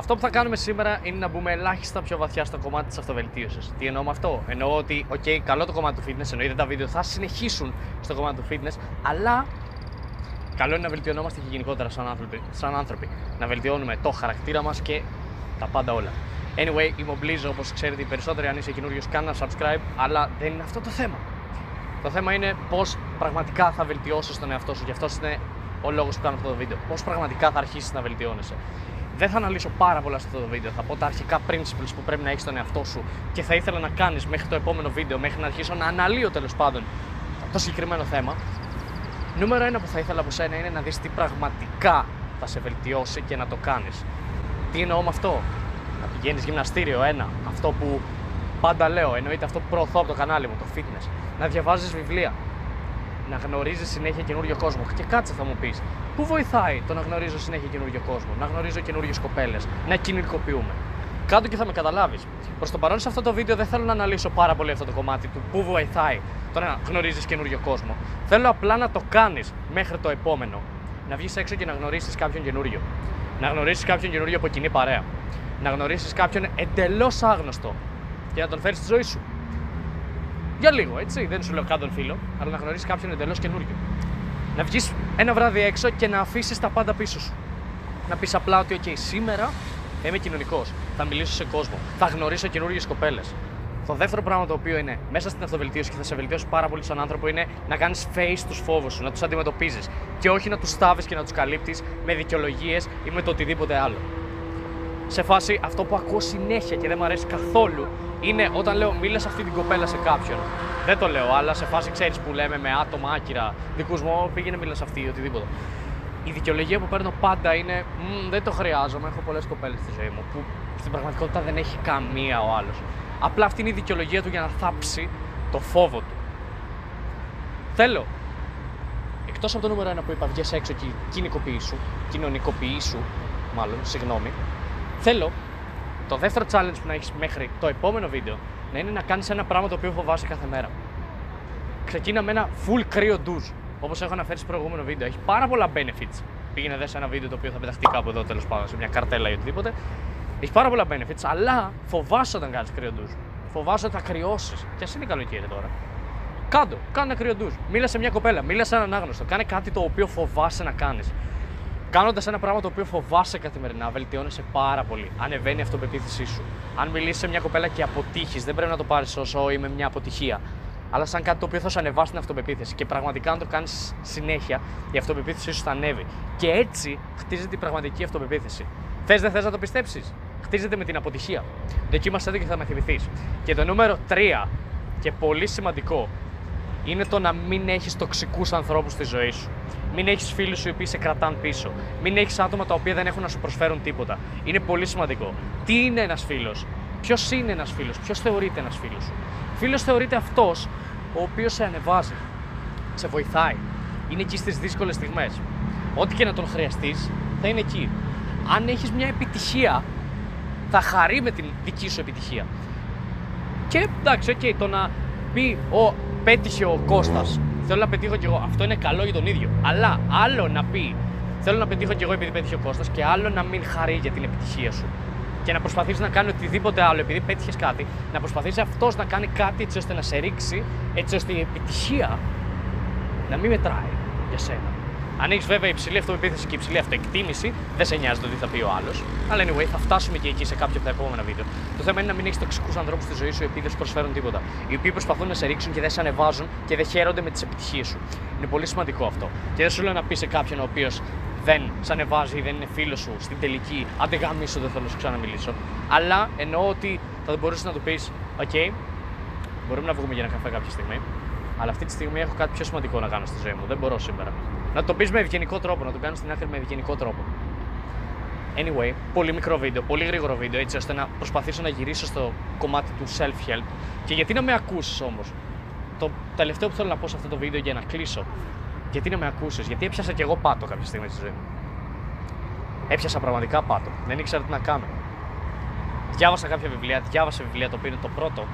Αυτό που θα κάνουμε σήμερα είναι να μπούμε ελάχιστα πιο βαθιά στο κομμάτι της αυτοβελτίωσης. Τι εννοώ με αυτό; Εννοώ ότι, OK, καλό το κομμάτι του fitness, εννοείται τα βίντεο θα συνεχίσουν στο κομμάτι του fitness, αλλά καλό είναι να βελτιωνόμαστε και γενικότερα σαν άνθρωποι. Σαν άνθρωποι. Να βελτιώνουμε το χαρακτήρα μας και τα πάντα όλα. Anyway, είμαι ο Blizz, όπως ξέρετε, οι περισσότεροι αν είσαι καινούριος, κάνε subscribe, αλλά δεν είναι αυτό το θέμα. Το θέμα είναι πώς πραγματικά θα βελτιώσεις τον εαυτό σου και αυτός είναι ο λόγος που κάνω αυτό το βίντεο. Πώς πραγματικά θα αρχίσεις να βελτιώνεσαι. Δεν θα αναλύσω πάρα πολλά σε αυτό το βίντεο. Θα πω τα αρχικά principles που πρέπει να έχεις στον εαυτό σου και θα ήθελα να κάνεις μέχρι το επόμενο βίντεο, μέχρι να αρχίσω να αναλύω τέλος πάντων το συγκεκριμένο θέμα. Νούμερο ένα που θα ήθελα από σένα είναι να δεις τι πραγματικά θα σε βελτιώσει και να το κάνεις. Τι εννοώ με αυτό; Να πηγαίνεις γυμναστήριο, ένα. Αυτό που πάντα λέω, εννοείται αυτό που προωθώ από το κανάλι μου, το fitness. Να διαβάζεις βιβλία. Να γνωρίζει συνέχεια καινούριο κόσμο. Και κάτσε θα μου πεις, Πού βοηθάει το να γνωρίζω συνέχεια καινούριο κόσμο, να γνωρίζω καινούριες κοπέλες, να κοινωνικοποιούμε; Κάτω και θα με καταλάβεις. Προς το παρόν σε αυτό το βίντεο δεν θέλω να αναλύσω πάρα πολύ αυτό το κομμάτι του πού βοηθάει το να γνωρίζεις καινούριο κόσμο. Θέλω απλά να το κάνεις μέχρι το επόμενο. Να βγεις έξω και να γνωρίσεις κάποιον καινούριο. Να γνωρίσεις κάποιον καινούριο από κοινή παρέα. Να γνωρίσεις κάποιον εντελώς άγνωστο και να τον φέρεις στη ζωή σου. Για λίγο, έτσι. Δεν σου λέω κάτω φίλο, αλλά να γνωρίσει κάποιον εντελώς καινούριο. Να βγεις ένα βράδυ έξω και να αφήσεις τα πάντα πίσω σου. Να πεις απλά ότι, OK, σήμερα είμαι κοινωνικός. Θα μιλήσω σε κόσμο. Θα γνωρίσω καινούριες κοπέλες. Το δεύτερο πράγμα το οποίο είναι μέσα στην αυτοβελτίωση και θα σε βελτιώσει πάρα πολύ σαν άνθρωπο είναι να κάνεις face τους φόβους σου, να τους αντιμετωπίζεις και όχι να τους στάβεις και να τους καλύπτεις με δικαιολογίες ή με το οτιδήποτε άλλο. Σε φάση αυτό που ακούω συνέχεια και δεν μου αρέσει καθόλου είναι όταν λέω μίλα αυτή την κοπέλα σε κάποιον. Δεν το λέω, αλλά σε φάση ξέρεις που λέμε με άτομα άκυρα δικούς μου, πήγαινε μίλα σε αυτή ή οτιδήποτε. Η δικαιολογία που παίρνω πάντα είναι δεν το χρειάζομαι, έχω πολλές κοπέλες στη ζωή μου. Που στην πραγματικότητα δεν έχει καμία ο άλλος. Απλά αυτή είναι η δικαιολογία του για να θάψει το φόβο του. Θέλω, εκτός από το νούμερο ένα που είπα, βγες έξω και κοινικοποιήσου, κοινωνικοποιήσου, μάλλον, συγγνώμη, θέλω το δεύτερο challenge που να έχεις μέχρι το επόμενο βίντεο να είναι να κάνεις ένα πράγμα το οποίο φοβάσαι κάθε μέρα. Ξεκίνα με ένα full κρύο ντουζ. Όπως έχω αναφέρει στο προηγούμενο βίντεο. Έχει πάρα πολλά benefits. Πήγαινε δες σε ένα βίντεο το οποίο θα πεταχτεί κάπου εδώ τέλος πάντων, σε μια καρτέλα ή οτιδήποτε. Έχει πάρα πολλά benefits, αλλά φοβάσαι όταν κάνεις κρύο ντουζ. Φοβάσαι ότι θα κρυώσεις. Και α είναι καλοκαίρι τώρα. Κάντο, κάνε ένα κρύο ντουζ. Μίλα σε μια κοπέλα, μίλα σε έναν άγνωστο. Κάνε κάτι το οποίο φοβάσαι να κάνεις. Κάνοντας ένα πράγμα το οποίο φοβάσαι καθημερινά, βελτιώνεσαι πάρα πολύ. Ανεβαίνει η αυτοπεποίθησή σου. Αν μιλήσεις σε μια κοπέλα και αποτύχεις, δεν πρέπει να το πάρεις όσο είμαι μια αποτυχία. Αλλά σαν κάτι το οποίο θα σου ανεβάσει την αυτοπεποίθηση. Και πραγματικά, αν το κάνεις συνέχεια, η αυτοπεποίθησή σου θα ανέβει. Και έτσι χτίζεται η πραγματική αυτοπεποίθηση. Θες, δεν θες να το πιστέψεις; Χτίζεται με την αποτυχία. Δοκίμασε το και θα με θυμηθείς. Και το νούμερο 3 και πολύ σημαντικό είναι το να μην έχεις τοξικούς ανθρώπους στη ζωή σου. Μην έχεις φίλους οι οποίοι σε κρατάνε πίσω. Μην έχεις άτομα τα οποία δεν έχουν να σου προσφέρουν τίποτα. Είναι πολύ σημαντικό. Τι είναι ένας φίλος, Ποιος είναι ένας φίλος, Ποιος θεωρείται ένας φίλος σου; Φίλος θεωρείται αυτός ο οποίος σε ανεβάζει, σε βοηθάει. Είναι εκεί στις δύσκολες στιγμές. Ό,τι και να τον χρειαστείς, θα είναι εκεί. Αν έχεις μια επιτυχία, θα χαρεί με την δική σου επιτυχία. Και εντάξει, οκ, το να πει, ο, πέτυχε ο Κώστας θέλω να πετύχω κι εγώ. Αυτό είναι καλό για τον ίδιο. Αλλά άλλο να πει θέλω να πετύχω κι εγώ επειδή πέτυχε ο Κώστας και άλλο να μην χαρεί για την επιτυχία σου. Και να προσπαθήσει να κάνει οτιδήποτε άλλο επειδή πέτυχες κάτι, να προσπαθήσει αυτός να κάνει κάτι έτσι ώστε να σε ρίξει, έτσι ώστε η επιτυχία να μην μετράει για σένα. Αν έχει βέβαια υψηλή αυτοπεποίθηση και υψηλή αυτοεκτίμηση, δεν σε νοιάζει το τι θα πει ο άλλος. Αλλά anyway, θα φτάσουμε και εκεί σε κάποιο από τα επόμενα βίντεο. Το θέμα είναι να μην έχεις τοξικούς ανθρώπους στη ζωή σου οι οποίοι δεν σου προσφέρουν τίποτα. Οι οποίοι προσπαθούν να σε ρίξουν και δεν σε ανεβάζουν και δεν χαίρονται με τις επιτυχίες σου. Είναι πολύ σημαντικό αυτό. Και δεν σου λέω να πεις σε κάποιον ο οποίος δεν σε ανεβάζει ή δεν είναι φίλος σου στην τελική, αν δεν γαμίσω, δεν θέλω να σου ξαναμιλήσω. Αλλά εννοώ ότι θα μπορούσες να του πεις, OK, μπορούμε να βγούμε για ένα καφέ κάποια στιγμή. Αλλά αυτή τη στιγμή έχω κάτι πιο σημαντικό να κάνω στη ζωή μου. Δεν μπορώ σήμερα. Να το πεις με ευγενικό τρόπο, να το κάνεις στην άκρη με ευγενικό τρόπο. Anyway, πολύ μικρό βίντεο, πολύ γρήγορο βίντεο, έτσι ώστε να προσπαθήσω να γυρίσω στο κομμάτι του self-help. Και γιατί να με ακούσει όμως; Το τελευταίο που θέλω να πω σε αυτό το βίντεο για να κλείσω. Γιατί να με ακούσεις, Γιατί έπιασα και εγώ πάτο κάποια στιγμή στη ζωή μου. Έπιασα πραγματικά πάτο. Δεν ήξερα τι να κάνω. Διάβασα κάποια βιβλία, διάβασα βιβλία το οποίο είναι το πρώτο.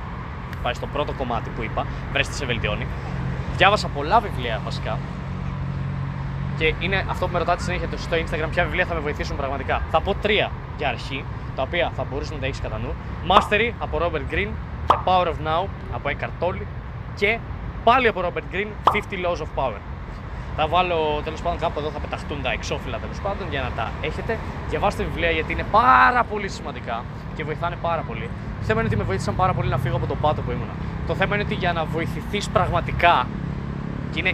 Πάει στο πρώτο κομμάτι που είπα, βρέστη σε βελτιώνει. Διάβασα πολλά βιβλία βασικά και είναι αυτό που με ρωτάτε συνέχεια στο Instagram, ποια βιβλία θα με βοηθήσουν πραγματικά. Θα πω τρία για αρχή. τα οποία θα μπορούσε να τα έχεις κατά νου. Mastery από Robert Greene και Power of Now από Eckhart Tolle και πάλι από Robert Greene 50 Laws of Power. Θα βάλω τέλος πάντων κάπου εδώ, θα πεταχτούν τα εξώφυλλα τέλος πάντων για να τα έχετε. Διαβάστε βιβλία γιατί είναι πάρα πολύ σημαντικά και βοηθάνε πάρα πολύ. Το θέμα είναι ότι με βοήθησαν πάρα πολύ να φύγω από το πάτο που ήμουνα. Το θέμα είναι ότι για να βοηθηθείς πραγματικά, και είναι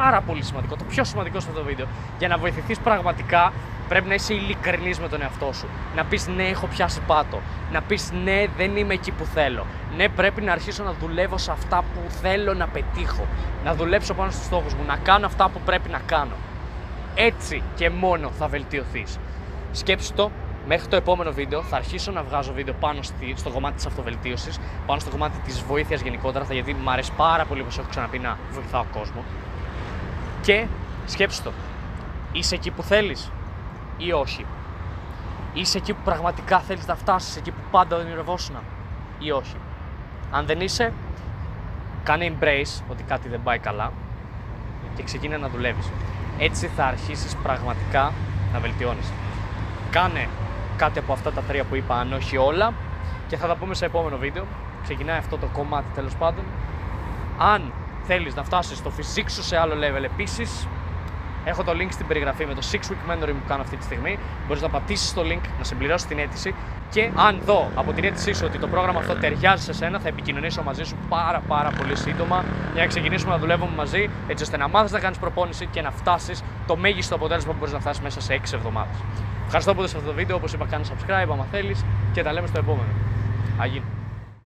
πάρα πολύ σημαντικό, το πιο σημαντικό σε αυτό το βίντεο, για να βοηθηθείς πραγματικά πρέπει να είσαι ειλικρινής με τον εαυτό σου. Να πεις ναι, έχω πιάσει πάτο. Να πεις ναι, δεν είμαι εκεί που θέλω. Ναι, πρέπει να αρχίσω να δουλεύω σε αυτά που θέλω να πετύχω. Να δουλέψω πάνω στους στόχους μου. Να κάνω αυτά που πρέπει να κάνω. Έτσι και μόνο θα βελτιωθείς. Σκέψου το, μέχρι το επόμενο βίντεο θα αρχίσω να βγάζω βίντεο πάνω στη, στο κομμάτι της αυτοβελτίωσης, πάνω στο κομμάτι της βοήθειας γενικότερα, θα, γιατί μου αρέσει πάρα πολύ όπως έχω ξαναπεί να βοηθάω κόσμο. Και σκέψου το, είσαι εκεί που θέλεις ή όχι; Είσαι εκεί που πραγματικά θέλεις να φτάσεις, εκεί που πάντα ονειρευόσουν ή όχι; Αν δεν είσαι, κάνε embrace ότι κάτι δεν πάει καλά και ξεκίνησε να δουλεύεις. Έτσι θα αρχίσεις πραγματικά να βελτιώνεις. Κάνε κάτι από αυτά τα τρία που είπα, αν όχι όλα, και θα τα πούμε σε επόμενο βίντεο. Ξεκινάει αυτό το κομμάτι τέλος πάντων. Αν θέλεις να φτάσεις στο φυσικό σου σε άλλο level επίσης, Έχω το link στην περιγραφή με το 6 week mentoring που κάνω αυτή τη στιγμή. Μπορείς να πατήσεις το link, να συμπληρώσεις την αίτηση και αν δω από την αίτησή σου ότι το πρόγραμμα αυτό ταιριάζει σε σένα, θα επικοινωνήσω μαζί σου πάρα πάρα πολύ σύντομα για να ξεκινήσουμε να δουλεύουμε μαζί, έτσι ώστε να μάθεις να κάνεις προπόνηση και να φτάσεις το μέγιστο αποτέλεσμα που μπορείς να φτάσεις μέσα σε 6 εβδομάδες. Ευχαριστώ που είδες αυτό το βίντεο. Όπως είπα, κάνει subscribe άμα θέλεις και τα λέμε στο επόμενο. Αγίνου.